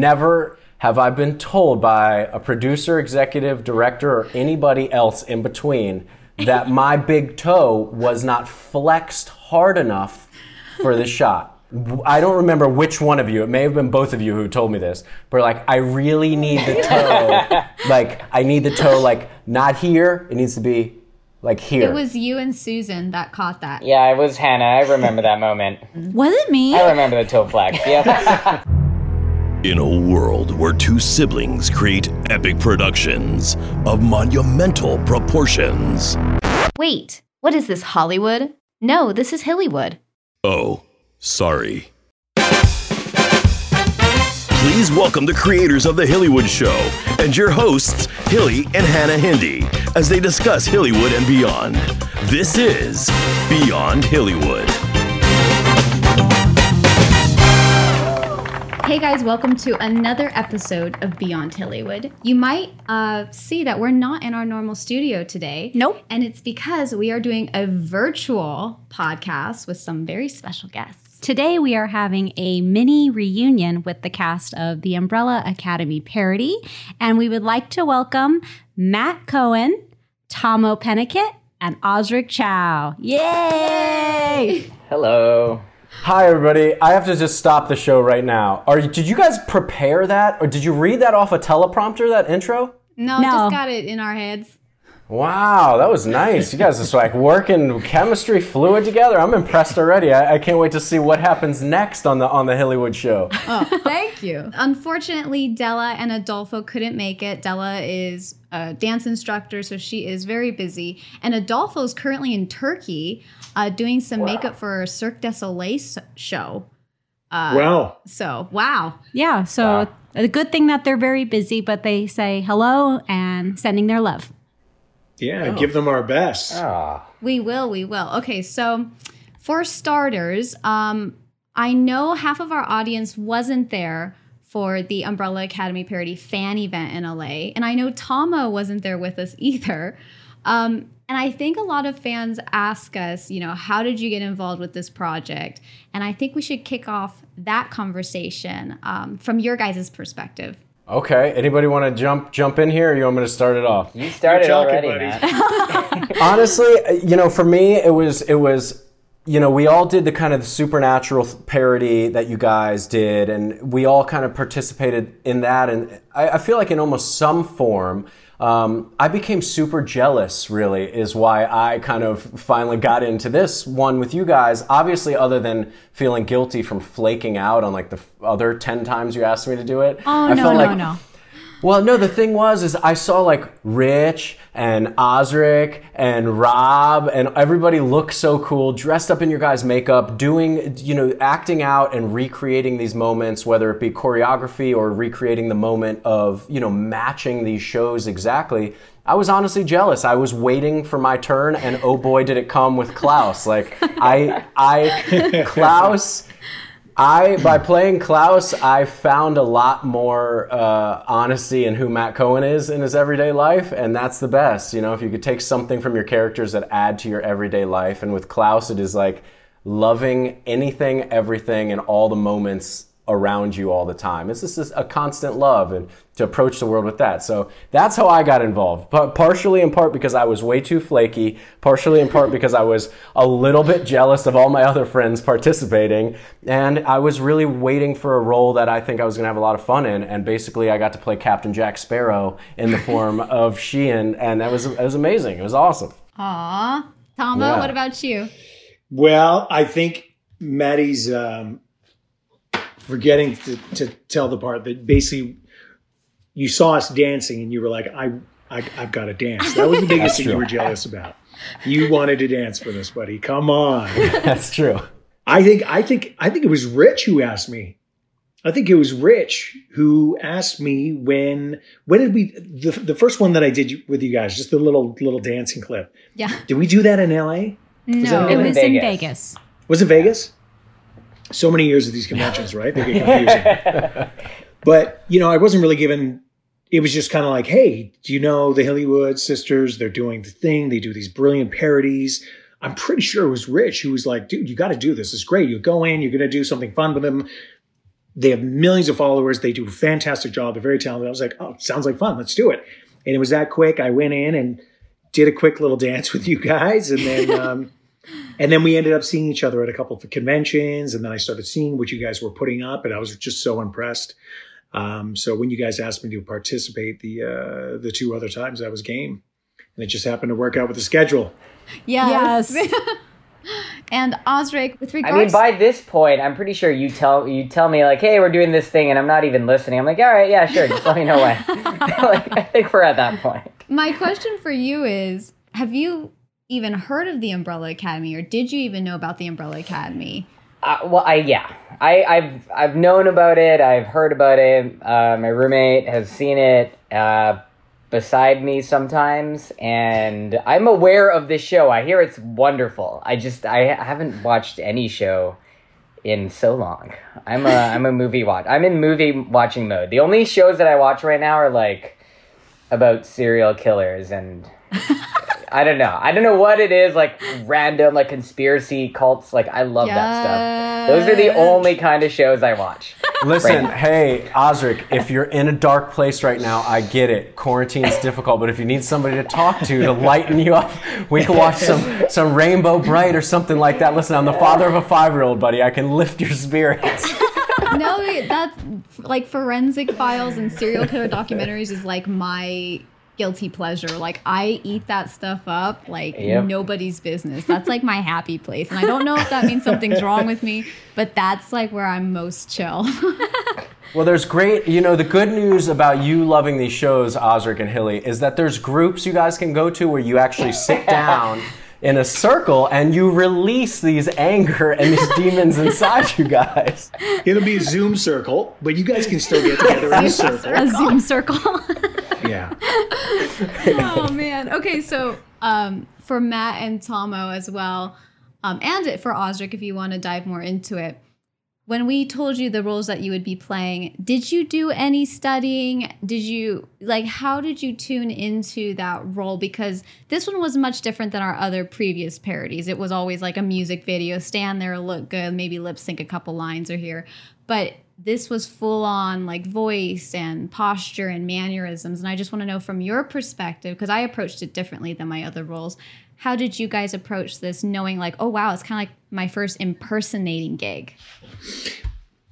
never have I been told by a producer, executive, director, or anybody else in between that my big toe was not flexed hard enough for the shot. I don't remember which one of you. It may have been both of you who told me this. But like, I really need the toe. like, I need the toe. Like, not here. It needs to be like here. It was you and Susan that caught that. Yeah, it was Hannah. I remember that moment. Was it me? I remember the toe flex. Yep. In a world where two siblings create epic productions of monumental proportions. Wait, what is this, Hollywood? No, this is Hillywood. Oh, sorry. Please welcome the creators of The Hillywood Show and your hosts, Hilly and Hannah Hindi, as they discuss Hillywood and beyond. This is Beyond Hillywood. Hey guys, welcome to another episode of Beyond Hillywood. You might uh, see that we're not in our normal studio today. Nope. And it's because we are doing a virtual podcast with some very special guests. Today we are having a mini reunion with the cast of the Umbrella Academy parody, and we would like to welcome Matt Cohen, Tahmoh Penikett, and Osric Chau. Yay! Hello. Hi, everybody. I have to just stop the show right now. Are you, did you guys prepare that, or did you read that off a teleprompter? That intro? No, No. just got it in our heads. Wow, that was nice. You guys are like working chemistry fluid together. I'm impressed already. I, I can't wait to see what happens next on the on the Hillywood show. Oh, thank you. Unfortunately, Della and Adolfo couldn't make it. Della is a dance instructor, so she is very busy. And Adolfo is currently in Turkey uh, doing some makeup for a Cirque du Soleil s- show. Wow. So, wow. Yeah, so a good thing that they're very busy, but they say hello and sending their love. Yeah, give them our best. Ah. We will, we will. Okay, so for starters, um, I know half of our audience wasn't there for the Umbrella Academy parody fan event in LA, and I know Tahmoh wasn't there with us either. Um, and I think a lot of fans ask us, you know, how did you get involved with this project? And I think we should kick off that conversation um, from your guys' perspective. Okay, anybody want to jump jump in here, or you want me to start it off? You started talking, already, buddy. man. honestly, you know, for me, it was it was you know we all did the kind of supernatural parody that you guys did, and we all kind of participated in that, and I, I feel like in almost some form. Um, I became super jealous, really, is why I kind of finally got into this one with you guys. Obviously, other than feeling guilty from flaking out on like the other 10 times you asked me to do it. Oh, I no, felt no, like, no. Well, no, the thing was, is I saw like Rich and Osric and Rob and everybody look so cool, dressed up in your guys' makeup, doing, you know, acting out and recreating these moments, whether it be choreography or recreating the moment of, you know, matching these shows exactly. I was honestly jealous. I was waiting for my turn, and oh boy, did it come with Klaus. Like I, I, Klaus. I by playing Klaus, I found a lot more uh, honesty in who Matt Cohen is in his everyday life, and that's the best. You know, if you could take something from your characters that add to your everyday life, and with Klaus, it is like loving anything, everything, and all the moments around you all the time. It's just a constant love, and to approach the world with that. So that's how I got involved. But partially in part because I was way too flaky, partially in part because I was a little bit jealous of all my other friends participating, and I was really waiting for a role that I think I was going to have a lot of fun in. And basically, I got to play Captain Jack Sparrow in the form of Sheehan, and that was it was amazing. It was awesome. Aw. Tahmoh, Yeah. what about you? Well, I think Maddie's um, forgetting to, to tell the part that basically you saw us dancing and you were like, I, I, I've got to dance. That was the biggest thing you were jealous about. You wanted to dance for this, buddy. Come on. That's true. I think I think I think it was Rich who asked me. I think it was Rich who asked me when when did we the the first one that I did with you guys, just the little little dancing clip. Yeah. Did we do that in LA? No. It in was in Vegas. Vegas. Was it Vegas? So many years of these conventions, right? They get confusing. but you know, I wasn't really given. It was just kind of like, hey, do you know the Hillywood sisters? They're doing the thing. They do these brilliant parodies. I'm pretty sure it was Rich who was like, dude, you got to do this. It's great. You go in, you're going to do something fun with them. they have millions of followers. They do a fantastic job. They're very talented. I was like, oh, sounds like fun. Let's do it. And it was that quick. I went in and did a quick little dance with you guys, and then um, and then we ended up seeing each other at a couple of conventions. And then I started seeing what you guys were putting up, and I was just so impressed. Um, so when you guys asked me to participate the uh, the two other times, I was game, and it just happened to work out with the schedule. Yes. and Osric, with regards. I mean, by this point, I'm pretty sure you tell you tell me like, "Hey, we're doing this thing," and I'm not even listening. I'm like, "All right, yeah, sure. Just let me know when." like, I think we're at that point. my question for you is: Have you even heard of the Umbrella Academy, or did you even know about the Umbrella Academy? Uh, well, I yeah, I, I've I've known about it. I've heard about it. Uh, my roommate has seen it uh, beside me sometimes, and I'm aware of this show. I hear it's wonderful. I just I haven't watched any show in so long. I'm a I'm a movie watch. I'm in movie watching mode. The only shows that I watch right now are like about serial killers and I don't know. I don't know what it is, like random, like conspiracy cults. Like I love that stuff. Those are the only kind of shows I watch. Listen, Right. hey, Osric, if you're in a dark place right now, I get it. Quarantine's difficult, but if you need somebody to talk to to lighten you up, we can watch some some Rainbow Brite or something like that. Listen, I'm the father of a five-year-old, buddy. I can lift your spirits. no, that's like forensic files and serial killer documentaries is like my guilty pleasure. Like I eat that stuff up like Yep. nobody's business. That's like my happy place. And I don't know if that means something's wrong with me, but that's like where I'm most chill. Well, there's great, you know, the good news about you loving these shows, Osric and Hilly, is that there's groups you guys can go to where you actually sit down in a circle and you release these anger and these demons inside you guys. It'll be a Zoom circle, but you guys can still get together in a circle. A Zoom circle. Yeah. oh man. Okay, so um, for Matt and Tahmoh as well, um, and for Osric, if you want to dive more into it, when we told you the roles that you would be playing, did you do any studying? Did you like how did you tune into that role? Because this one was much different than our other previous parodies. It was always like a music video, stand there, look good, maybe lip sync a couple lines or here. But this was full on like voice and posture and mannerisms. And I just want to know from your perspective, because I approached it differently than my other roles. How did you guys approach this knowing like, oh wow, it's kind of like my first impersonating gig?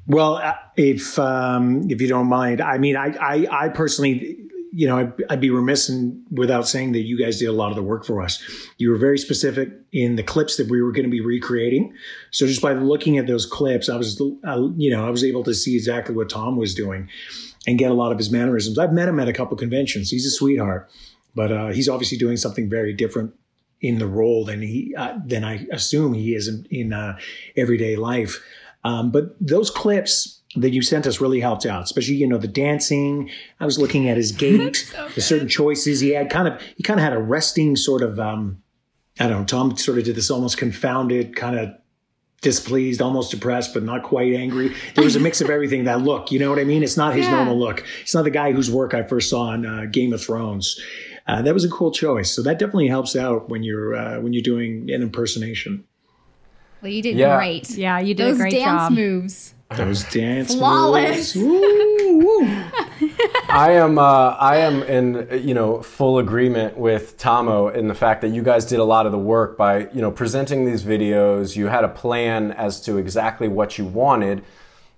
Well, uh, if um, if you don't mind, I mean, I I, I personally, you know, I'd, I'd be remiss in, without saying that you guys did a lot of the work for us. You were very specific in the clips that we were going to be recreating. So just by looking at those clips, I was, uh, you know, I was able to see exactly what Tom was doing and get a lot of his mannerisms. I've met him at a couple conventions. He's a sweetheart, but uh, he's obviously doing something very different in the role than he uh, than I assume he is in, in uh, everyday life. Um, but those clips that you sent us really helped out, especially you know the dancing. I was looking at his gait, the certain choices he had. Kind of he kind of had a resting sort of. Um, I don't know. Tom sort of did this almost confounded kind of displeased, almost depressed, but not quite angry. There was a mix of everything. That look, you know what I mean? It's not his Yeah. normal look. It's not the guy whose work I first saw on uh, Game of Thrones. Uh, that was a cool choice. So that definitely helps out when you're uh, when you're doing an impersonation. Well, you did Yeah. great. yeah, you did Those a great dance job. moves. Those dance Flawless. moves. Woo, woo. I am uh, I am in you know full agreement with Tahmoh in the fact that you guys did a lot of the work by you know presenting these videos. You had a plan as to exactly what you wanted,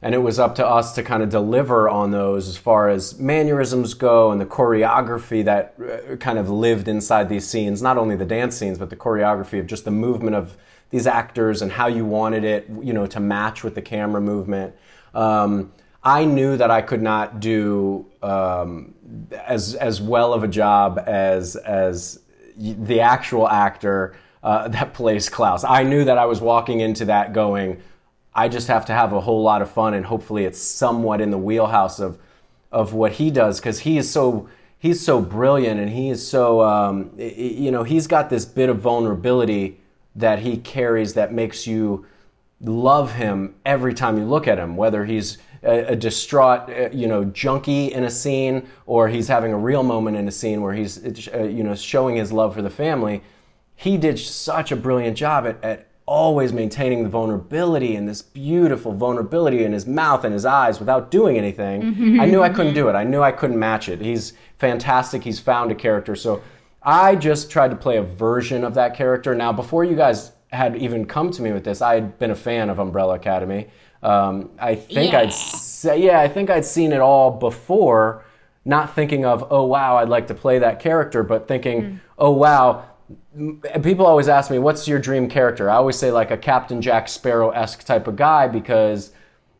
and it was up to us to kind of deliver on those as far as mannerisms go and the choreography that uh, kind of lived inside these scenes. Not only the dance scenes, but the choreography of just the movement of these actors and how you wanted it, you know, to match with the camera movement. Um, I knew that I could not do um, as as well of a job as as the actual actor uh, that plays Klaus. I knew that I was walking into that going, I just have to have a whole lot of fun, and hopefully it's somewhat in the wheelhouse of of what he does because he is so he's so brilliant and he is so um, you know he's got this bit of vulnerability that he carries that makes you love him every time you look at him, whether he's a, a distraught, uh, you know, junkie in a scene, or he's having a real moment in a scene where he's, uh, you know, showing his love for the family. He did such a brilliant job at, at always maintaining the vulnerability and this beautiful vulnerability in his mouth and his eyes without doing anything. I knew I couldn't do it. I knew I couldn't match it. He's fantastic. He's found a character. So I just tried to play a version of that character. Now, before you guys had even come to me with this, I had been a fan of Umbrella Academy. Um, I think I'd say, yeah, I think I'd seen it all before, not thinking of, oh wow, I'd like to play that character, but thinking, oh wow, people always ask me, what's your dream character? I always say like a Captain Jack Sparrow esque type of guy because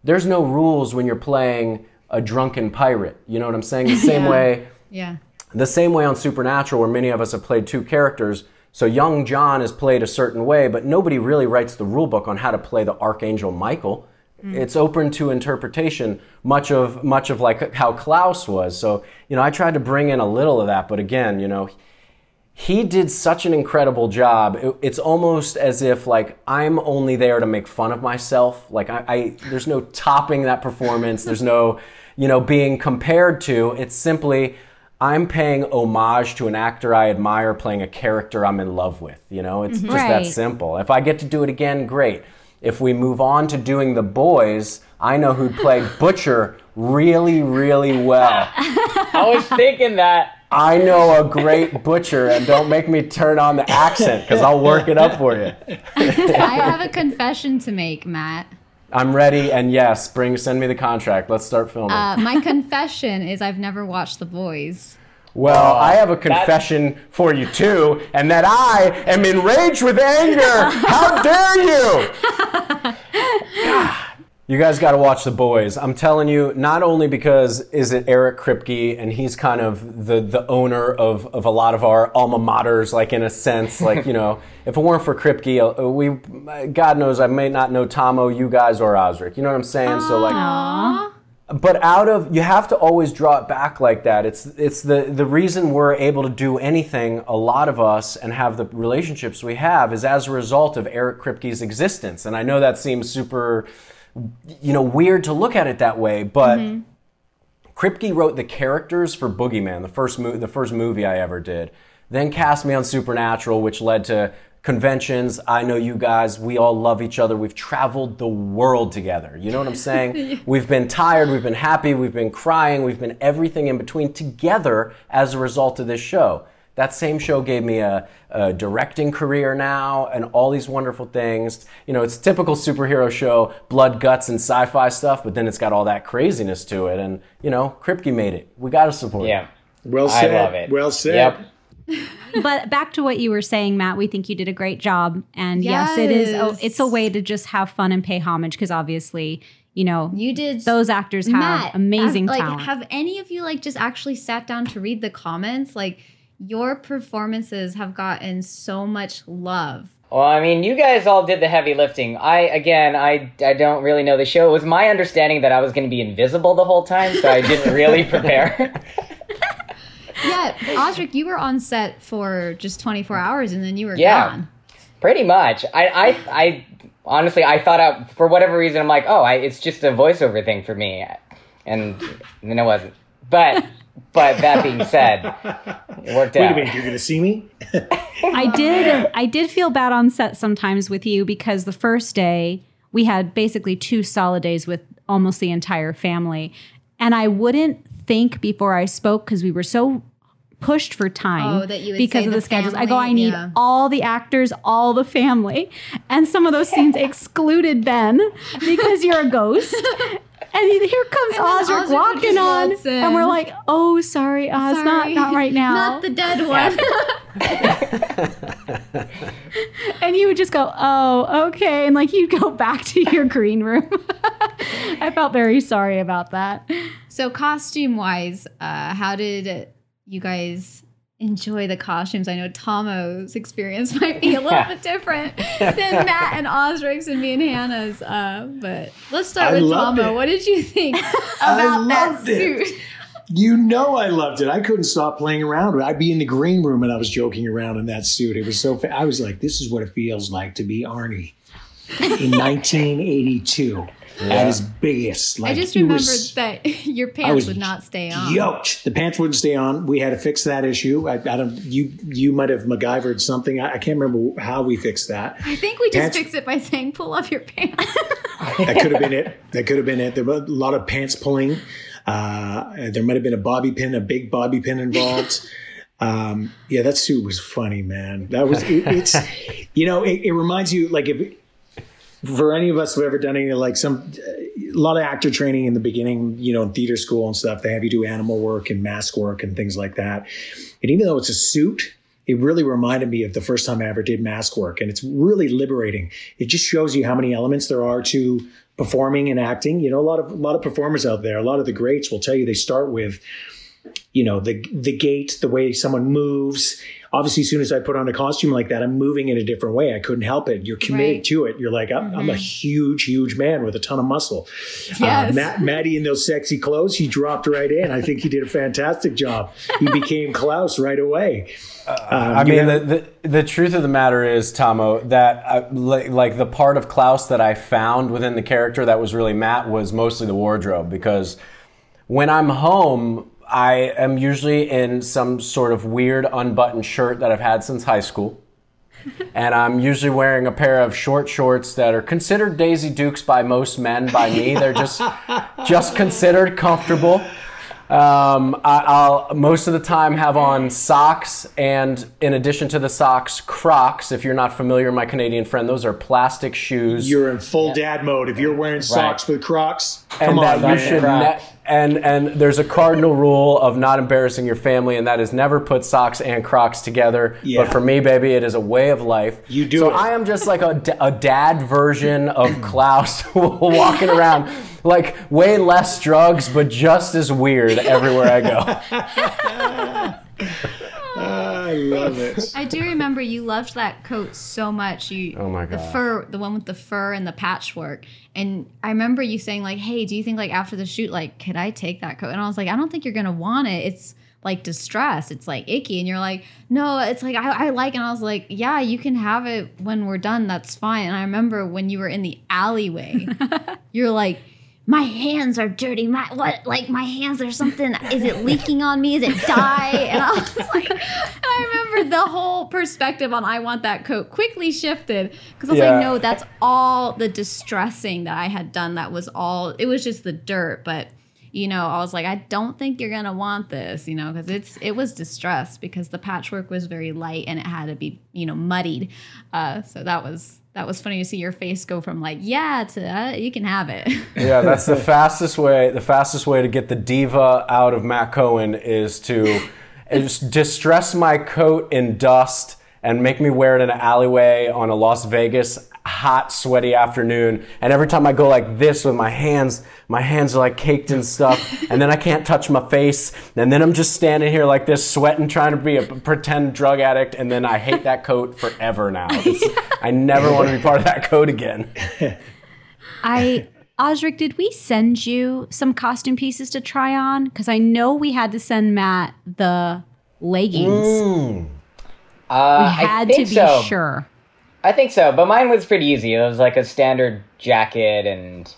there's no rules when you're playing a drunken pirate. You know what I'm saying? The same way Yeah. The same way on Supernatural, where many of us have played two characters. So young John is played a certain way, but nobody really writes the rule book on how to play the Archangel Michael. Hmm. It's open to interpretation, much of much of like how Klaus was. So you know, I tried to bring in a little of that, but again, you know, he did such an incredible job. It- it's almost as if like I'm only there to make fun of myself. Like I, I there's no topping that performance. there's no, you know, being compared to. It's simply I'm paying homage to an actor I admire playing a character I'm in love with. You know, it's just that simple. If I get to do it again, great. If we move on to doing the boys, I know who'd play Butcher really, really well. I was thinking that. I know a great butcher, and don't make me turn on the accent because I'll work it up for you. I have a confession to make, Matt. I'm ready, and yes, bring send me the contract. Let's start filming. Uh, my confession is I've never watched The Boys. well, I have a confession for you too, and that I am enraged with anger. How dare you! You guys got to watch The Boys. I'm telling you, not only because is it Eric Kripke and he's kind of the the owner of, of a lot of our alma maters, like in a sense, like you know, if it weren't for Kripke, uh, we God knows I may not know Tahmoh, you guys, or Osric. You know what I'm saying? So like, but out of you have to always draw it back like that. It's it's the the reason we're able to do anything. A lot of us and have the relationships we have is as a result of Eric Kripke's existence. And I know that seems super, you know, weird to look at it that way, but. Mm-hmm. Kripke wrote the characters for Boogeyman, the first mo- the first movie I ever did. Then cast me on Supernatural, which led to conventions. I know you guys, we all love each other. We've traveled the world together. You know what I'm saying? We've been tired, we've been happy, we've been crying, we've been everything in between together as a result of this show. That same show gave me a, a directing career now and all these wonderful things. You know, it's a typical superhero show, blood, guts, and sci fi stuff, but then it's got all that craziness to it. And, you know, Kripke made it. We got to support it. Yeah. Well said. I said. love it. Well said. Yep. but back to what you were saying, Matt, we think you did a great job. And yes, it is. A, it's a way to just have fun and pay homage because obviously, you know, You did those actors have Matt, amazing have, like, talent. Have any of you like just actually sat down to read the comments? Like your performances have gotten so much love. Well, I mean, you guys all did the heavy lifting. I again, I I don't really know the show. It was my understanding that I was going to be invisible the whole time, so I didn't really prepare. Yeah, Osric, you were on set for just 24 hours and then you were Yeah. gone. Pretty much. I I I honestly I thought out for whatever reason I'm like, oh, I, it's just a voiceover thing for me, and then it wasn't. But but that being said, it worked Wait out. a minute, you're going to see me? I did I did feel bad on set sometimes with you because the first day we had basically two solid days with almost the entire family. And I wouldn't think before I spoke because we were so pushed for time Oh, that you because of the, the schedules. I go, I need yeah. all the actors, all the family. And some of those scenes excluded Ben because you're a ghost. And here comes Osric Osric walking on, and we're like, "Oh, sorry, Oz, not not right now." Not the dead one. And you would just go, oh, okay. And like you'd go back to your green room. I felt very sorry about that. so costume wise, uh, how did you guys enjoy the costumes? I know Tahmoh's experience might be a little bit different than Matt and Osric's and me and Hannah's. Uh, but let's start I with loved Tahmoh. it. What did you think I about that loved it. suit? You know I loved it. I couldn't stop playing around. I'd be in the green room and I was joking around in that suit. It was so. Fa- I was like, "This is what it feels like to be Arnie in 1982." At his biggest. Like I just he remembered was that your pants would not stay on. Yoked. The pants wouldn't stay on. We had to fix that issue. I, I don't. You you might have MacGyvered something. I, I can't remember how we fixed that. I think we just Pants- fixed it by saying pull up your pants. That could have been it. That could have been it. There were a lot of pants pulling. Uh, there might have been a bobby pin, a big bobby pin involved. Um, yeah, that suit was funny, man. That was it, it's, you know, it, it reminds you like if for any of us who have ever done any like some a lot of actor training in the beginning, you know, in theater school and stuff, they have you do animal work and mask work and things like that. And even though it's a suit, it really reminded me of the first time I ever did mask work. And it's really liberating. It just shows you how many elements there are to performing and acting. You know, a lot of a lot of performers out there, a lot of the greats will tell you they start with you know the the gait the way someone moves obviously as soon as i put on a costume like that i'm moving in a different way. I couldn't help it. You're committed Right. to it. You're like i'm, I'm a huge huge man with a ton of muscle. Yes. uh, Matt, maddie in those sexy clothes he dropped right in. I think he did a fantastic job. He became klaus right away. Um, I mean, know- the, the the truth of the matter is, Tahmoh, that I, like, like the part of Klaus that I found within the character that was really Matt was mostly the wardrobe because when I'm home, I am usually in some sort of weird unbuttoned shirt that I've had since high school. and I'm usually wearing a pair of short shorts that are considered Daisy Dukes by most men. By me, they're just just considered comfortable. Um, I, I'll most of the time have on socks, and in addition to the socks, Crocs. If you're not familiar, my Canadian friend, those are plastic shoes. you're in full dad mode if you're wearing socks with crocs come and on that you should Crocs. ne- and and there's a cardinal rule of not embarrassing your family, and that is never put socks and Crocs together. Yeah. But for me, baby, it is a way of life. You do so it. I am just like a dad version of Klaus, walking around like way less drugs, but just as weird everywhere I go. i love it I do remember you loved that coat so much. You Oh my god, the fur, the one with the fur and the patchwork. And I remember you saying like, "Hey, do you think like after the shoot, like, could I take that coat?" And I was like, "I don't think you're gonna want it. It's like distressed. It's like icky." And you're like, "No, it's like I, I like." And I was like, "Yeah, you can have it when we're done. That's fine." And I remember when you were in the alleyway, you're like. My hands are dirty. My what? Like my hands are something. Is it leaking on me? Is it dye? And I was like, I remember the whole perspective on I want that coat quickly shifted because I was Yeah. like, no, that's all the distressing that I had done. That was all. It was just the dirt, but you know, I was like, I don't think you're gonna want this, you know, because it's it was distressed because the patchwork was very light and it had to be you know muddied. Uh, so that was that was funny to see your face go from like yeah to uh, you can have it. Yeah, that's the fastest way. The fastest way to get the diva out of Matt Cohen is to is distress my coat in dust and make me wear it in an alleyway on a Las Vegas hot, sweaty afternoon. And every time I go like this with my hands, my hands are like caked in stuff, and then I can't touch my face, and then I'm just standing here like this, sweating, trying to be a pretend drug addict, and then I hate that coat forever now. I never want to be part of that coat again. I Osric, did we send you some costume pieces to try on? Because I know we had to send Matt the leggings. Uh, we had I to be so. sure. I think so, but mine was pretty easy. It was like a standard jacket and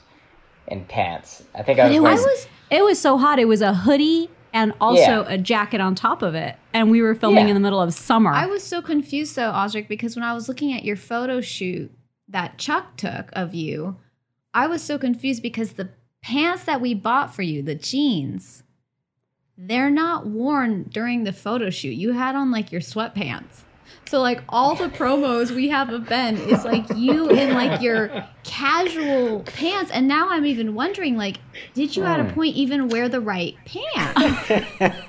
and pants. I think I was. It wearing- was it was so hot. It was a hoodie and also Yeah. a jacket on top of it. And we were filming Yeah. in the middle of summer. I was so confused though, Osric, because when I was looking at your photo shoot that Chuck took of you, I was so confused because the pants that we bought for you, the jeans, they're not worn during the photo shoot. You had on like your sweatpants. So like all the promos we have of Ben is like you in like your casual pants. And now I'm even wondering, like, did you at a hmm. point even wear the right pants?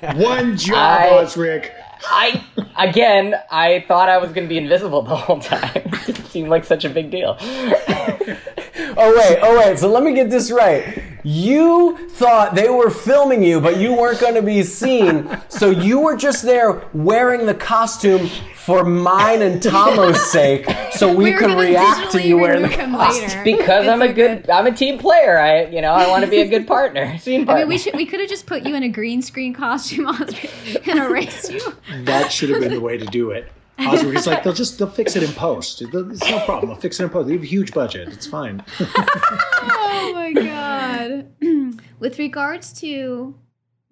One job, I- Osric. I again, I thought I was going to be invisible the whole time. it didn't seem like such a big deal. Oh wait, oh wait. So let me get this right. You thought they were filming you, but you weren't going to be seen. So you were just there wearing the costume for mine and Tahmoh's sake, so we, were could react to you wearing the costume. later. because It's I'm a so good, I'm a team player. I, you know, I want to be a good partner, scene I mean, we should we could have just put you in a green screen costume and erased you. That should have been the way to do it. Osric is like, they'll just they'll fix it in post. It's no problem. They'll fix it in post. They have a huge budget. It's fine. oh my god. With regards to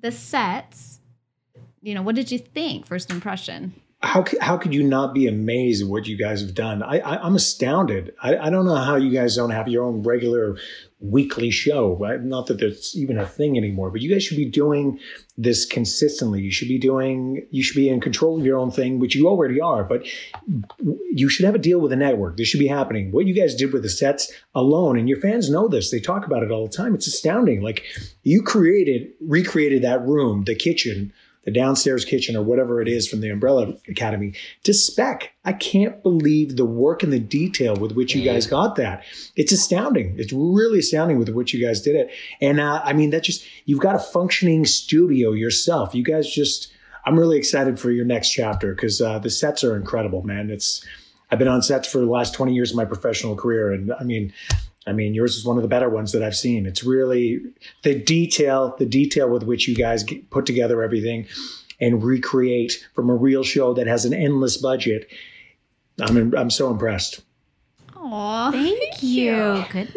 the sets, you know, what did you think? First impression. How how could you not be amazed at what you guys have done? I, I'm astounded. I, I don't know how you guys don't have your own regular weekly show. Right? Not that there's even a thing anymore, but you guys should be doing this consistently. You should be doing. You should be in control of your own thing, which you already are. But you should have a deal with a network. This should be happening. What you guys did with the sets alone, and your fans know this. They talk about it all the time. It's astounding. Like you created, recreated that room, the kitchen the downstairs kitchen or whatever it is from the Umbrella Academy to spec. I can't believe the work and the detail with which you guys got that. It's astounding. It's really astounding with which you guys did it. And uh, I mean, that just, you've got a functioning studio yourself. You guys just, I'm really excited for your next chapter because uh, the sets are incredible, man. It's, I've been on sets for the last 20 years of my professional career. And I mean, I mean, yours is one of the better ones that I've seen. It's really the detail, the detail with which you guys get, put together everything and recreate from a real show that has an endless budget. I'm I'm so impressed. Aw. Thank you. Goodness.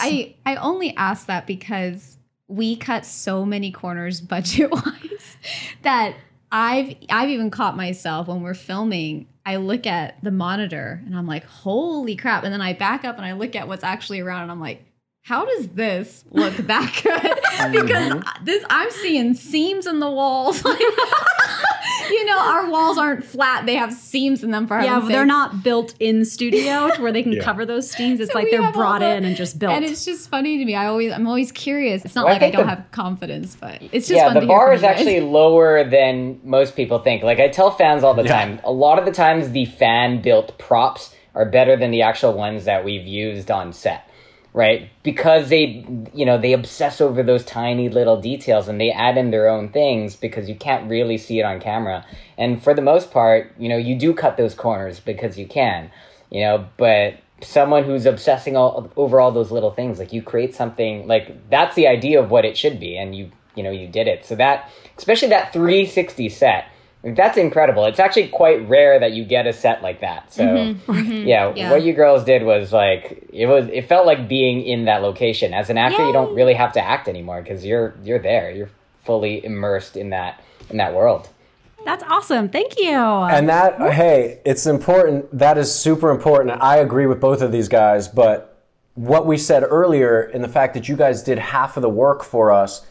I, I I only asked that because we cut so many corners budget wise that I've I've even caught myself when we're filming. I look at the monitor and I'm like, holy crap! And then I back up and I look at what's actually around and I'm like, how does this look that good? because mm-hmm. this I'm seeing seams in the walls. you know, our walls aren't flat; they have seams in them for yeah, heaven's they're sakes. not built in studio to where they can Yeah. cover those seams. It's So like they're brought the- in and just built. And it's just funny to me. I always, I'm always curious. It's not Well, like I think don't the- have confidence, but it's just yeah, fun the to hear bar from is you guys. actually lower than most people think. Like I tell fans all the time, a lot of the times the fan built props are better than the actual ones that we've used on set, right? Because they, you know, they obsess over those tiny little details and they add in their own things because you can't really see it on camera. And for the most part, you know, you do cut those corners because you can, you know, but someone who's obsessing all, over all those little things like you create something like that's the idea of what it should be and you you know you did it so that especially that 360 set that's incredible it's actually quite rare that you get a set like that so mm-hmm. mm-hmm. Yeah, Yeah. what you girls did was like it was it felt like being in that location as an actor you don't really have to act anymore because you're you're there you're fully immersed in that in that world That's awesome. Thank you. And that, hey, it's important. That is super important. I agree with both of these guys. But what we said earlier, in the fact that you guys did half of the work for us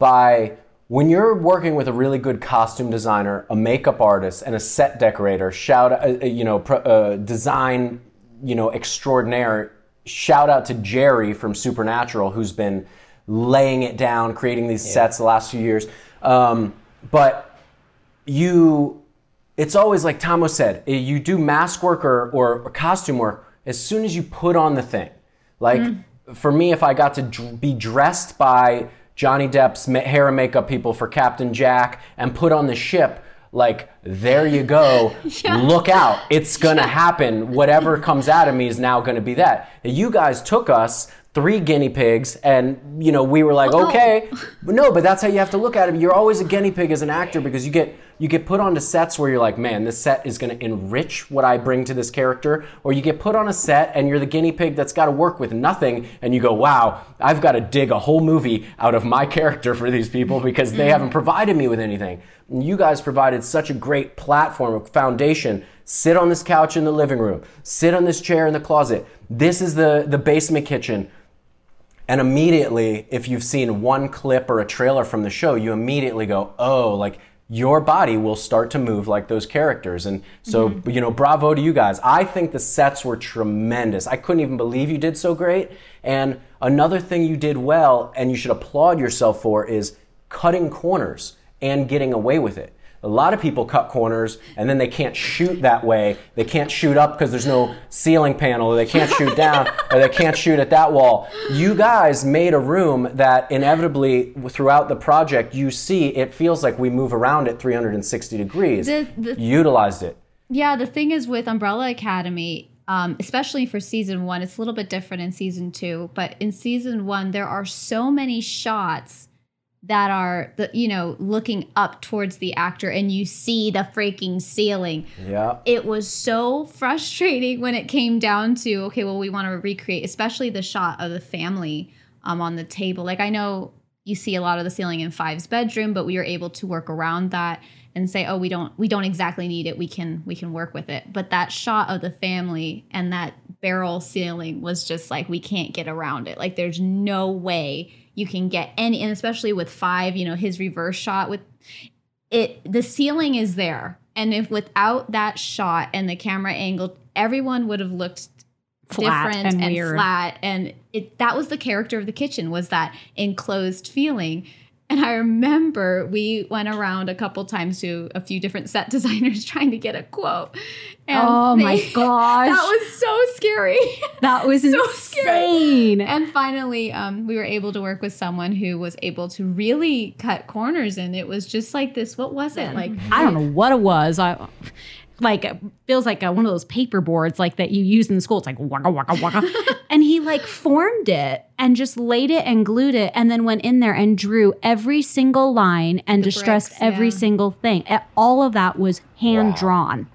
by when you're working with a really good costume designer, a makeup artist, and a set decorator, shout, uh, uh, you know, pro, uh, design, you know, extraordinaire. Shout out to Jerry from Supernatural, who's been laying it down, creating these sets the last few years. Um, but you it's always like Tahmoh said, eh, you do mask work or, or, costume work as soon as you put on the thing. Like for me, if I got to be dressed by Johnny Depp's hair and makeup people for Captain Jack and put on the ship, like there you go, look out, it's gonna happen. Whatever comes out of me is now gonna be that. You guys took us three guinea pigs and you know we were like no. okay but no but that's how you have to look at it you're always a guinea pig as an actor because you get you get put onto sets where you're like man this set is going to enrich what i bring to this character or you get put on a set and you're the guinea pig that's got to work with nothing and you go wow i've got to dig a whole movie out of my character for these people because they mm-hmm. haven't provided me with anything. And you guys provided such a great platform a foundation. Sit on this couch in the living room. Sit on this chair in the closet. This is the the basement kitchen. And immediately, if you've seen one clip or a trailer from the show, you immediately go, oh, like your body will start to move like those characters. And so, mm-hmm. you know, bravo to you guys. I think the sets were tremendous. I couldn't even believe you did so great. And another thing you did well, and you should applaud yourself for, is cutting corners and getting away with it. A lot of people cut corners and then they can't shoot that way. They can't shoot up because there's no ceiling panel, or they can't shoot down, or they can't shoot at that wall. You guys made a room that inevitably throughout the project you see it feels like we move around at 360 degrees. The- the- Utilized it. Yeah, the thing is with Umbrella Academy, um, especially for season one, it's a little bit different in season two. But in season one, there are so many shots that are the you know looking up towards the actor, and you see the freaking ceiling. Yeah. It was so frustrating when it came down to okay, well, we want to recreate, especially the shot of the family um, on the table. Like I know you see a lot of the ceiling in Five's bedroom, but we were able to work around that and say, oh, we don't we don't exactly need it. We can we can work with it. But that shot of the family and that barrel ceiling was just like we can't get around it. Like there's no way you can get any and especially with five, you know, his reverse shot with it the ceiling is there. And if without that shot and the camera angle, everyone would have looked Flat different and and, flat. And it that was the character of the kitchen was that enclosed feeling. And I remember we went around a couple times to a few different set designers trying to get a quote. And Oh my they- gosh. That was so scary. That was so scary. insane. And finally, um, we were able to work with someone who was able to really cut corners, and it was just like this. What was it like? I don't know what it was. I like feels like a, one of those paper boards like that you use in school. It's like waka waka waka, and he like formed it and just laid it and glued it, and then went in there and drew every single line and The distressed bricks, every yeah. single thing. All of that was hand drawn.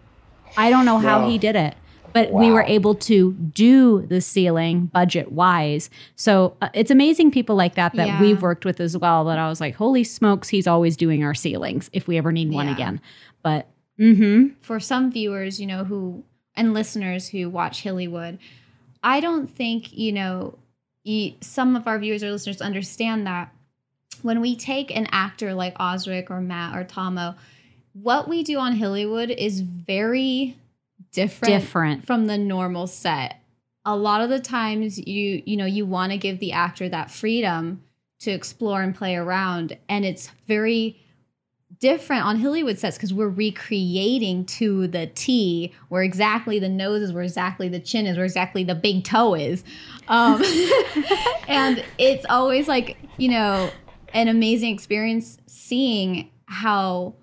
I don't know how Wow. he did it. But we were able to do the ceiling budget wise. So uh, it's amazing people like that that Yeah. we've worked with as well. That I was like, holy smokes, he's always doing our ceilings if we ever need one again. But mm-hmm. for some viewers, you know, who and listeners who watch Hillywood, I don't think, you know, some of our viewers or listeners understand that when we take an actor like Osric or Matt or Tahmoh, what we do on Hillywood is very different, Different. from the normal set. A lot of the times you you know, you want to give the actor that freedom to explore and play around and it's very different on Hollywood sets because we're recreating to the T where exactly the nose is, where exactly the chin is, where exactly the big toe is. Um, and it's always like, you know, an amazing experience seeing how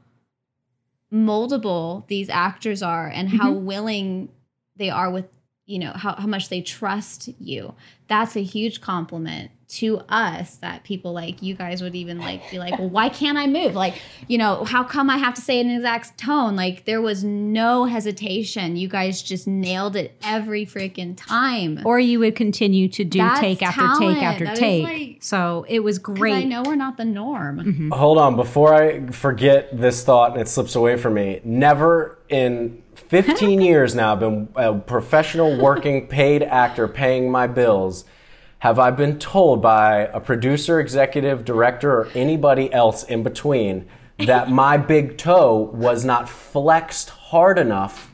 moldable these actors are and how willing they are with you know how, how much they trust you. That's a huge compliment to us that people like you guys would even like be like well why can't i move like you know how come i have to say an exact tone like there was no hesitation you guys just nailed it every freaking time Or you would continue to do That's take after talent. take after That is take. like- so it was great. i know we're not the norm mm-hmm. Hold on, before I forget this thought and it slips away from me. Never in 15 years now, I've been a professional working paid actor paying my bills. Have I been told by a producer, executive, director, or anybody else in between that my big toe was not flexed hard enough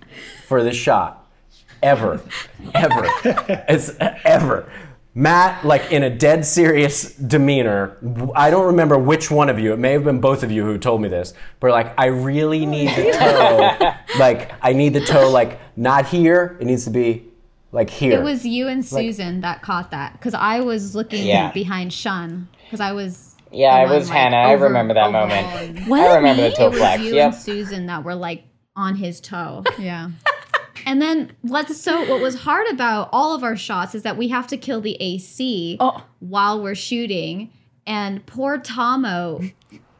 for the shot? Ever. Ever. It's ever. Matt, like in a dead serious demeanor, I don't remember which one of you, it may have been both of you who told me this, but like, I really need the toe. like, I need the toe, like, not here, it needs to be like here. It was you and Susan that caught that because I was looking Yeah. behind Shun because I was. Yeah, it the one, was Hannah. I remember that moment. overhauling. Was I remember me? the toe It was flex. you Yep. and Susan that were like on his toe. Yeah. and then let's so what was hard about all of our shots is that we have to kill the AC Oh. while we're shooting, and poor Tahmoh.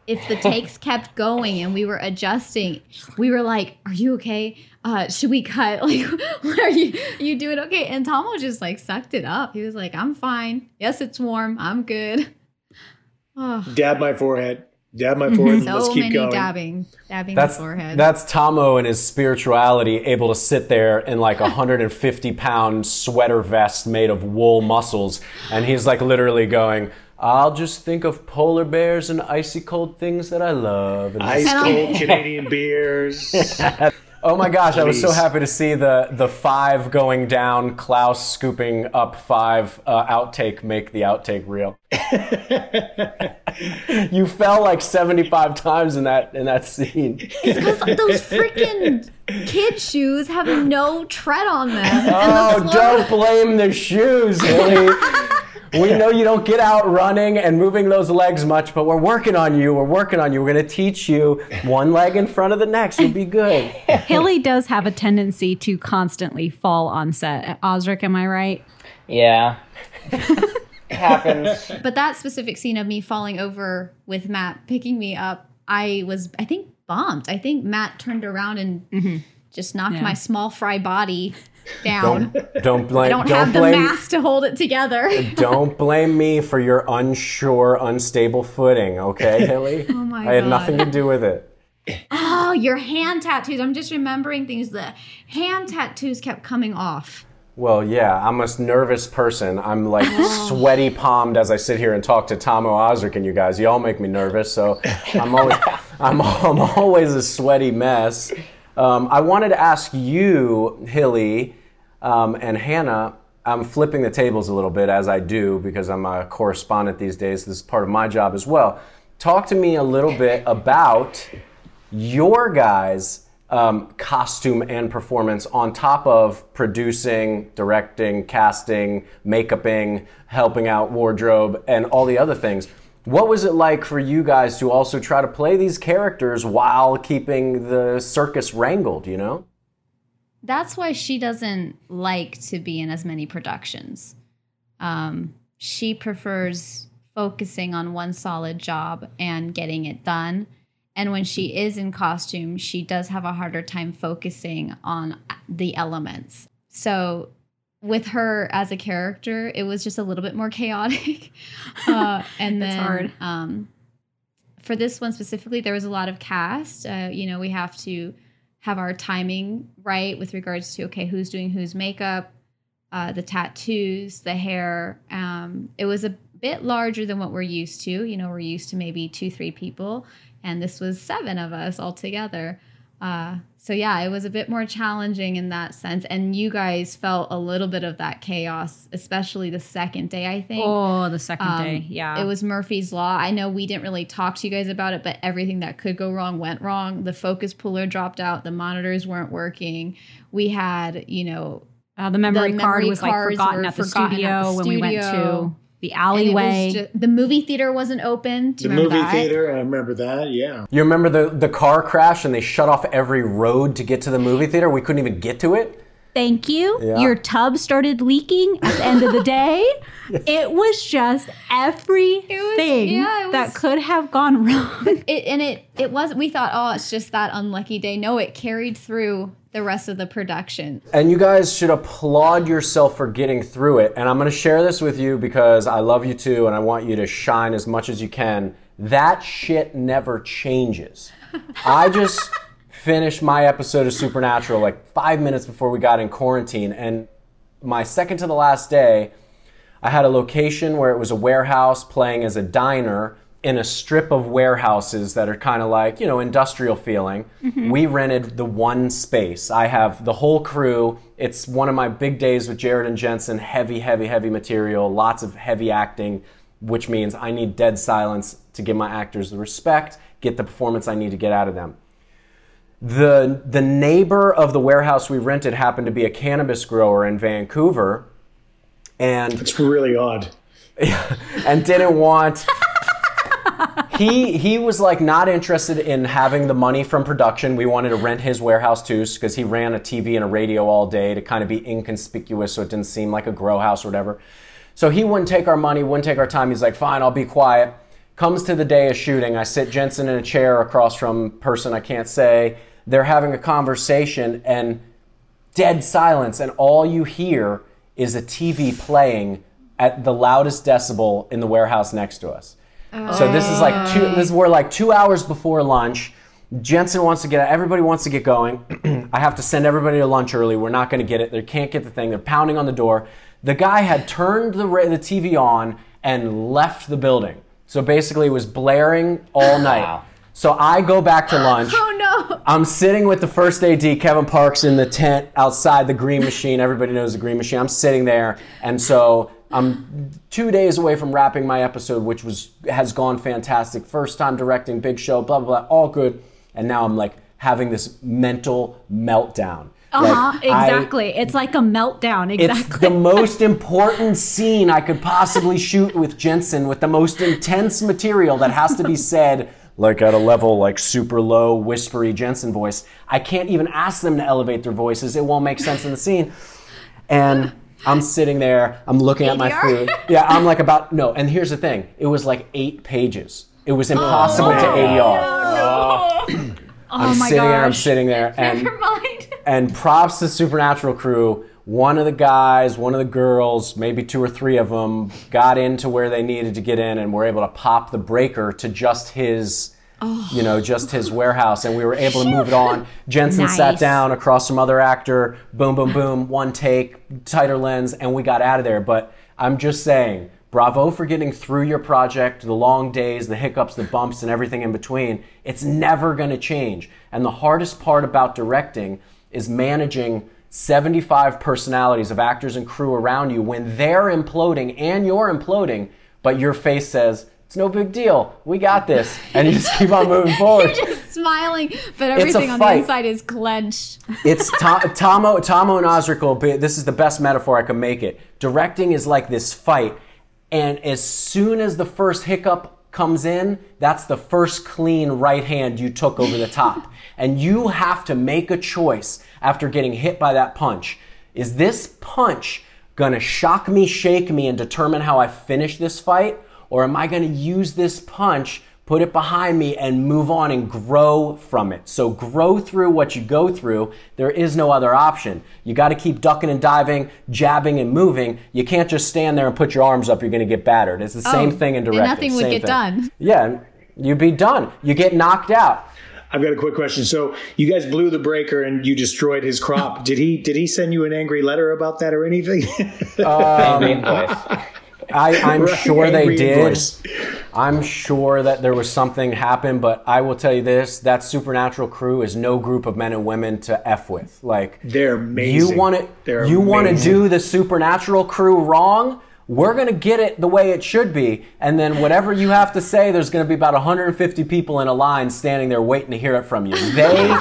If the takes kept going and we were adjusting, we were like, "Are you okay? Uh, should we cut? Like, are you you doing okay?" And Tahmoh just like sucked it up. He was like, "I'm fine. Yes, it's warm. I'm good." Oh, Dab my forehead. Dab my forehead. so let's keep many going. dabbing, dabbing That's the forehead. that's Tahmoh and his spirituality able to sit there in like a 150 pound sweater vest made of wool muscles, and he's like literally going, "I'll just think of polar bears and icy cold things that I love." And Ice cold Canadian beers. Oh my gosh, I was so happy to see the the five going down, Klaus scooping up five uh, outtake, make the outtake real. you fell like 75 times in that in that scene. Because those freaking kid shoes have no tread on them. Oh, the floor, don't blame the shoes, Hilly. we know you don't get out running and moving those legs much, but we're working on you. We're working on you. We're going to teach you one leg in front of the next. You'll be good. Hilly does have a tendency to constantly fall on set. Osric, am I right? Yeah. Happens. But that specific scene of me falling over with Matt picking me up, I was, I think, bombed. I think Matt turned around and mm-hmm. just knocked Yeah. my small fry body down. Don't blame. I don't, don't have the mass to hold it together. Don't blame me for your unsure, unstable footing, okay, Hilly? Oh my I had God. nothing to do with it. oh, your hand tattoos. I'm just remembering things. The hand tattoos kept coming off. Well, yeah, I'm a nervous person. I'm like sweaty palmed as I sit here and talk to Tahmoh Osric and you guys. You all make me nervous, so I'm always I'm, I'm always a sweaty mess. Um, I wanted to ask you, Hilly, um, and Hannah. I'm flipping the tables a little bit as I do because I'm a correspondent these days. This is part of my job as well. Talk to me a little bit about your guys' um, costume and performance on top of producing, directing, casting, makeuping, helping out wardrobe, and all the other things. What was it like for you guys to also try to play these characters while keeping the circus wrangled, you know? That's why she doesn't like to be in as many productions. Um, she prefers focusing on one solid job and getting it done. And when she is in costume, she does have a harder time focusing on the elements. So, with her as a character, it was just a little bit more chaotic. uh, and That's then, hard. Um, for this one specifically, there was a lot of cast. Uh, you know, we have to have our timing right with regards to okay, who's doing whose makeup, uh, the tattoos, the hair. Um, it was a bit larger than what we're used to. You know, we're used to maybe two, three people, and this was seven of us all together. Uh, so yeah, it was a bit more challenging in that sense. And you guys felt a little bit of that chaos, especially the second day. I think. Oh, the second Um, day. Yeah. It was Murphy's Law. I know we didn't really talk to you guys about it, but everything that could go wrong went wrong. The focus puller dropped out, the monitors weren't working. We had, you know, Uh, the memory the card memory was like forgotten at the forgotten studio at the when we went to studio. The and alleyway. was just, the movie theater wasn't open. Do The you remember movie that? theater, I remember that. Yeah. You remember the, the car crash and they shut off every road to get to the movie theater? We couldn't even get to it? Thank you. Yeah. Your tub started leaking at the end of the day. It was just everything yeah, it that could have gone wrong. It, and it it was. We thought, oh, it's just that unlucky day. No, it carried through the rest of the production. And you guys should applaud yourself for getting through it. And I'm going to share this with you because I love you too and I want you to shine as much as you can. That shit never changes. I just finished my episode of Supernatural like five minutes before we got in quarantine. And my second to the last day, I had a location where it was a warehouse playing as a diner in a strip of warehouses that are kind of like, you know, industrial feeling. Mm-hmm. We rented the one space. I have the whole crew. It's one of my big days with Jared and Jensen. Heavy, heavy, heavy material, lots of heavy acting, which means I need dead silence to give my actors the respect, get the performance I need to get out of them. The, the neighbor of the warehouse we rented happened to be a cannabis grower in Vancouver. And It's really odd. and didn't want he he was like not interested in having the money from production. We wanted to rent his warehouse too because he ran a tv and a radio all day to kind of be inconspicuous so it didn't seem like a grow house or whatever. So he wouldn't take our money wouldn't take our time. He's like fine i'll be quiet. Comes to the day of shooting. I sit jensen in a chair across from person i can't say they're having a conversation and dead silence, and all you hear is a TV playing at the loudest decibel in the warehouse next to us. So this is like two. This is we're like two hours before lunch. Jensen wants to get. Everybody wants to get going. I have to send everybody to lunch early. We're not going to get it. They can't get the thing. They're pounding on the door. The guy had turned the the TV on and left the building. So basically, it was blaring all night. Wow. So I go back to lunch. Oh no! I'm sitting with the first AD, Kevin Parks, in the tent outside the Green Machine. Everybody knows the Green Machine. I'm sitting there, and so I'm two days away from wrapping my episode, which was has gone fantastic. First time directing, big show, blah blah blah, all good. And now I'm like having this mental meltdown. Uh Like, huh. I- Exactly. it's like a meltdown. Exactly. it's the most important scene I could possibly shoot with Jensen with the most intense material that has to be said like at a level like super low whispery Jensen voice. I can't even ask them to elevate their voices. It won't make sense in the scene. And I'm sitting there, I'm looking at my food. Yeah, I'm like about no, and here's the thing. It was like 8 pages. It was impossible to oh. ADR. I'm oh my sitting there, I'm gosh. sitting there and Never mind. and props to Supernatural crew. One of the guys, one of the girls, maybe two or three of them got into where they needed to get in and were able to pop the breaker to just his oh. you know, just his warehouse, and we were able to move it on. Jensen sat down across from other actor, boom, boom, boom, one take, tighter lens, and we got out of there. But I'm just saying, bravo for getting through your project, the long days, the hiccups, the bumps, and everything in between. It's never going to change. And the hardest part about directing is managing 75 personalities of actors and crew around you when they're imploding and you're imploding, but your face says, it's no big deal. We got this. And you just keep on moving forward. You're Just smiling, but everything on the inside is clenched. It's to- Tahmoh, Tahmoh and Osric will be, this is the best metaphor I can make it. Directing is like this fight, and as soon as the first hiccup comes in, that's the first clean right hand you took over the top. and you have to make a choice after getting hit by that punch. Is this punch gonna shock me, shake me, and determine how I finish this fight? Or am I gonna use this punch put it behind me and move on and grow from it. So grow through what you go through. There is no other option. You got to keep ducking and diving, jabbing and moving. You can't just stand there and put your arms up. You're going to get battered. It's the oh, same Oh, thing in and directing. nothing would get thing. done. Yeah, you'd be done. You get knocked out. I've got a quick question. So you guys blew the breaker and you destroyed his crop. did he did he send you an angry letter about that or anything? Um, angry invoice. I, I'm sure they did. invoice. I'm sure that there was something happened, but I will tell you this: that supernatural crew is no group of men and women to f with. Like They're amazing. You want to you want to do the supernatural crew wrong? We're going to get it the way it should be, and then whatever you have to say, there's going to be about 150 people in a line standing there waiting to hear it from you. They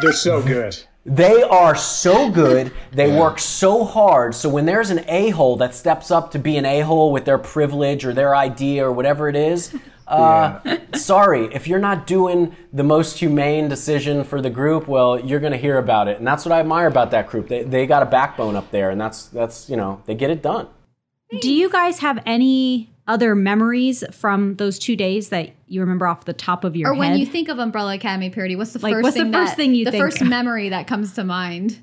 They're so good. They are so good. They work so hard. So when there's an a hole that steps up to be an a hole with their privilege or their idea or whatever it is, uh, sorry if you're not doing the most humane decision for the group. Well, you're going to hear about it, and that's what I admire about that group. They they got a backbone up there, and that's that's you know they get it done. Do you guys have any other memories from those two days that you remember off the top of your Or head? Or when you think of Umbrella Academy parody, what's the Like, first what's the thing first that- thing you the think? first memory that comes to mind?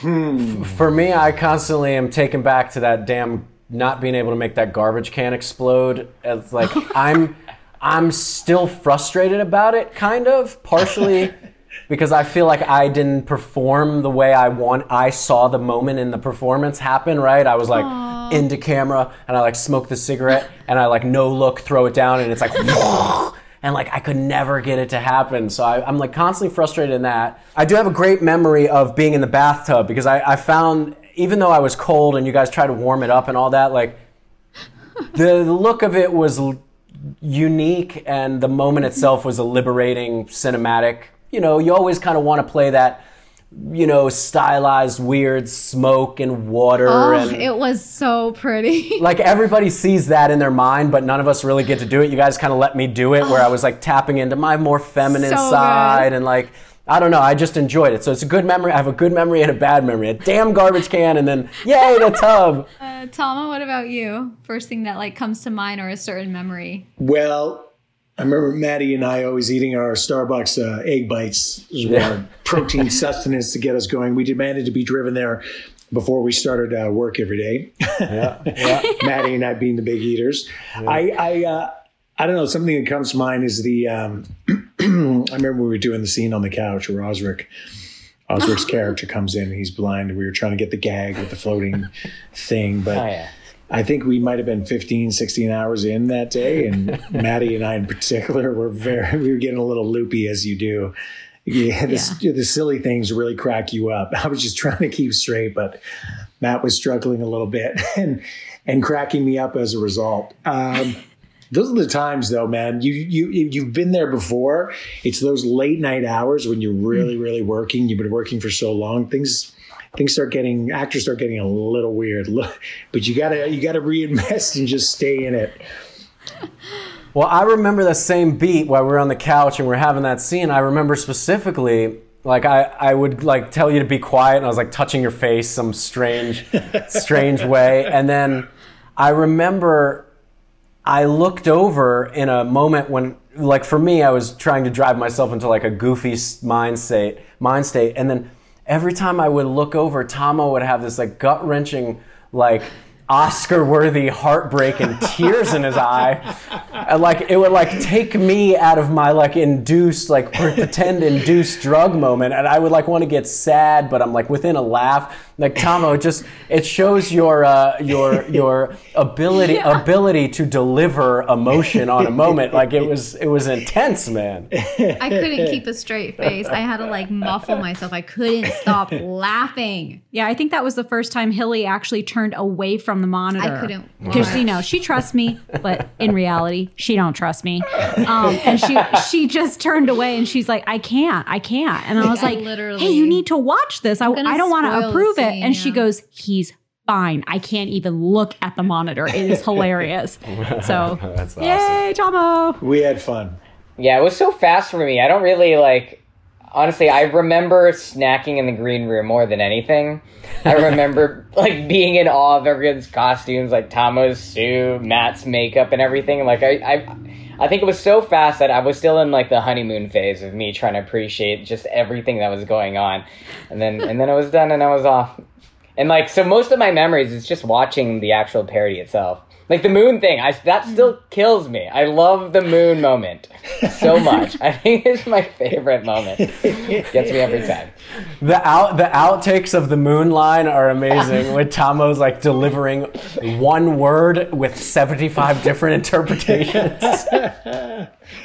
Hmm. For me, I constantly am taken back to that damn not being able to make that garbage can explode. It's like I'm I'm still frustrated about it, kind of, partially because I feel like I didn't perform the way I want. I saw the moment in the performance happen, right? I was like into camera and I like smoke the cigarette and I like no look throw it down and it's like and like I could never get it to happen. So I, I'm like constantly frustrated in that. I do have a great memory of being in the bathtub because I, I found even though I was cold and you guys tried to warm it up and all that, like the look of it was unique and the moment itself was a liberating cinematic. You know, you always kind of want to play that. You know, stylized, weird smoke and water, Oh, and it was so pretty. like everybody sees that in their mind, but none of us really get to do it. You guys kind of let me do it, where I was like tapping into my more feminine So side, good. and like I don't know, I just enjoyed it. So it's a good memory. I have a good memory and a bad memory. A damn garbage can, and then yay, the tub. Uh, Tahmoh, what about you? First thing that like comes to mind or a certain memory? Well, I remember Maddie and I always eating our Starbucks uh, egg bites, Yeah. protein sustenance to get us going. We demanded to be driven there before we started uh, work every day. Yeah, yeah. Maddie and I being the big eaters. I I uh, I don't know. Something that comes to mind is the. Um, I remember we were doing the scene on the couch where Osric. Osric's character comes in. He's blind, we were trying to get the gag with the floating thing, but Oh yeah. I think we might have been 15, 16 hours in that day. And Maddie and I, in particular, were very, we were getting a little loopy as you do. Yeah, this, the silly things really crack you up. I was just trying to keep straight, but Matt was struggling a little bit and, and cracking me up as a result. Um, those are the times though, man. You, you, you've been there before. It's those late night hours when you're really, really working. You've been working for so long. Things, things start getting actors start getting a little weird. But you gotta you gotta reinvest and just stay in it. Well, I remember the same beat while we were on the couch and we are having that scene. I remember specifically, like I, I would like tell you to be quiet, and I was like touching your face some strange, strange way, and then I remember I looked over in a moment when, like for me, I was trying to drive myself into like a goofy mind state, mind state, and then every time I would look over, Tahmoh would have this like gut wrenching, like Oscar worthy heartbreak and tears in his eye. And like it would like take me out of my like induced, like pretend induced drug moment. And I would like want to get sad, but I'm like within a laugh. Like Tahmoh, just it shows your uh, your your ability ability to deliver emotion on a moment. Like it was it was intense, man. I couldn't keep a straight face. I had to like muffle myself. I couldn't stop laughing. Yeah, I think that was the first time Hilly actually turned away from the monitor. I couldn't because you know she trusts me, but in reality she don't trust me. Um, and she she just turned away and she's like, I can't, I can't. And I was I like, literally- Hey, you need to watch this. I, I don't want to the approve it. scene, And she goes, He's fine. I can't even look at the monitor. It is hilarious. So That's awesome. yay, Tahmoh. We had fun. Yeah, it was so fast for me. I don't really like. Honestly, I remember snacking in the green room more than anything. I remember like being in awe of everyone's costumes, like Tahmoh's suit, Matt's makeup, and everything. Like I, I, I think it was so fast that I was still in like the honeymoon phase of me trying to appreciate just everything that was going on, and then and then it was done and I was off. And like so, most of my memories is just watching the actual parody itself. Like the moon thing, I that hmm. still kills me. I love the moon moment so much. I think it's my favorite moment. Gets me every time. The out the outtakes of the moon line are amazing. with Tahmoh's like delivering one word with seventy five different interpretations.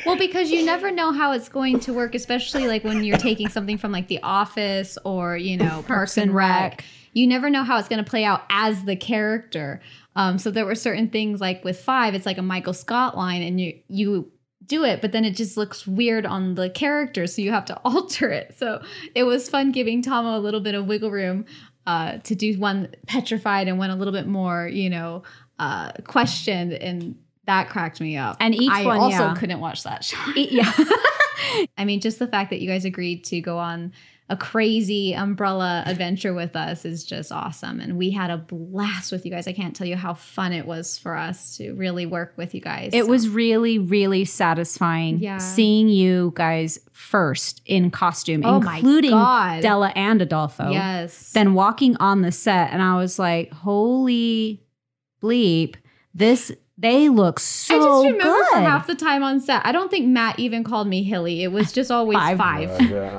Well, because you never know how it's going to work, especially like when you're taking something from like The Office or you know Parks and Rec. You never know how it's going to play out as the character. Um, so there were certain things like with Five, it's like a Michael Scott line, and you you do it, but then it just looks weird on the character, so you have to alter it. So it was fun giving Tahmoh a little bit of wiggle room uh, to do one petrified and one a little bit more, you know, uh, questioned and. That cracked me up. And each I one, also yeah. couldn't watch that show. Yeah. I mean, just the fact that you guys agreed to go on a crazy umbrella adventure with us is just awesome. And we had a blast with you guys. I can't tell you how fun it was for us to really work with you guys. It was really, really satisfying Yeah. seeing you guys first in costume, Oh including God. Della and Adolfo. yes. Then walking on the set, and I was like, holy bleep, this, they look so I just remember good. for half the time on set, I don't think Matt even called me Hilly. It was just always Five. five. Yeah.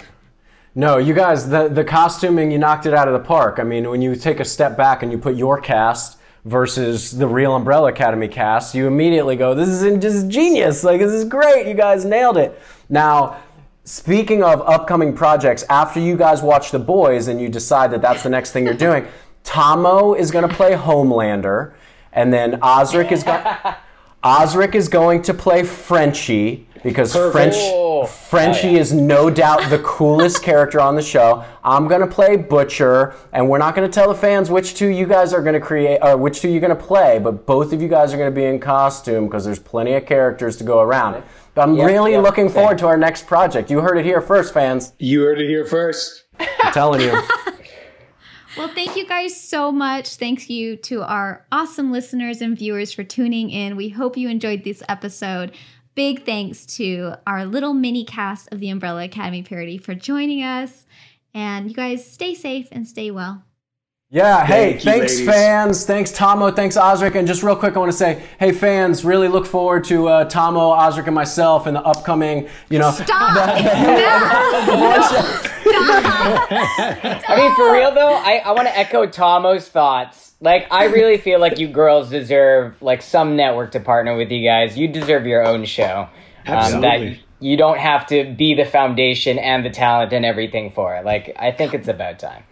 No, you guys, the the costuming, you knocked it out of the park. I mean, when you take a step back and you put your cast versus the real Umbrella Academy cast, you immediately go, "This is just genius! Like this is great! You guys nailed it." Now, speaking of upcoming projects, after you guys watch The Boys and you decide that that's the next thing you're doing, Tahmoh is going to play Homelander, and then Osric is going. Osric is going to play Frenchie because French Oh. Frenchie Oh, yeah. is no doubt the coolest character on the show. I'm gonna play Butcher, and we're not gonna tell the fans which two you guys are gonna create, or which two you're gonna play. But both of you guys are gonna be in costume because there's plenty of characters to go around. But I'm Yep, really yep, looking same. forward to our next project. You heard it here first, fans. You heard it here first. I'm telling you. Well, thank you guys so much. Thank you to our awesome listeners and viewers for tuning in. We hope you enjoyed this episode. Big thanks to our little mini cast of the Umbrella Academy parody for joining us. And you guys stay safe and stay well. Yeah, hey, Thank you, thanks ladies. fans. Thanks Tahmoh, thanks Osric. And just real quick, I want to say, hey fans, really look forward to uh, Tahmoh, Osric, and myself in the upcoming, you know, Stop! I mean, for real though, I, I want to echo Tahmoh's thoughts. Like, I really feel like you girls deserve like some network to partner with you guys. You deserve your own show. Um, Absolutely. that you don't have to be the foundation and the talent and everything for it. Like, I think it's about time.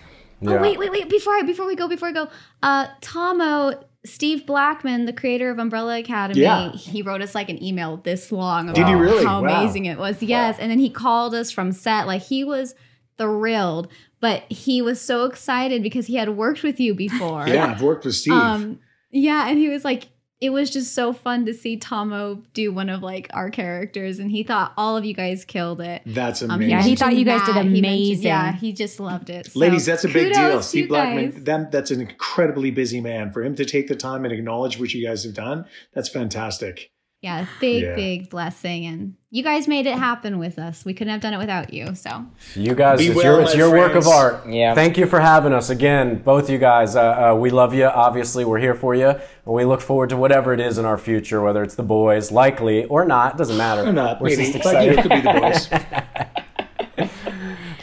Oh wait, wait, wait! Before I before we go, before we go, uh, Tahmoh, Steve Blackman, the creator of Umbrella Academy, Yeah. he wrote us like an email this long about Did he really? how Wow. amazing it was. Yes, and then he called us from set, like he was thrilled, but he was so excited because he had worked with you before. Yeah, I've worked with Steve. Um, yeah, and he was like, it was just so fun to see Tahmoh do one of like our characters, and he thought all of you guys killed it. That's Um, amazing. Yeah, he thought you guys did Matt, he amazing. yeah, he just loved it. So, Ladies, that's a big kudos deal. to Steve. Blackman, that, that's an incredibly busy man. For him to take the time and acknowledge what you guys have done, that's fantastic. Yeah, big, Yeah. big blessing. And you guys made it happen with us. We couldn't have done it without you. So You guys, Be it's well, your, it's your work of art. Yeah. Thank you for having us again, both you guys. Uh, uh, we love you. Obviously, we're here for you, and we look forward to whatever it is in our future, whether it's the boys, likely or not. Doesn't matter. Or not, We're maybe. just But you excited. it could be the boys.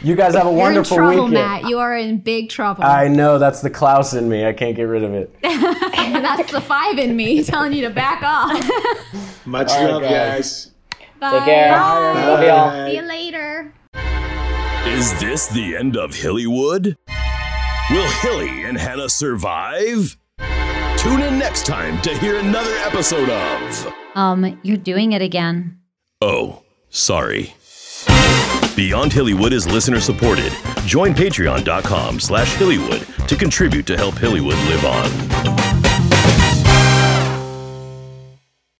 You guys have a you're in wonderful trouble, weekend. Matt. You are in big trouble. I know that's the Klaus in me. I can't get rid of it. That's the five in me telling you to back off. Much All right, love, guys. guys. Bye. Take care. Love y'all. Bye. See you later. Is this the end of Hillywood? Will Hilly and Hannah survive? Tune in next time to hear another episode of. Um, you're doing it again. Oh, sorry. Beyond Hillywood is listener supported. Join patreon.com slash Hillywood to contribute to help Hillywood live on.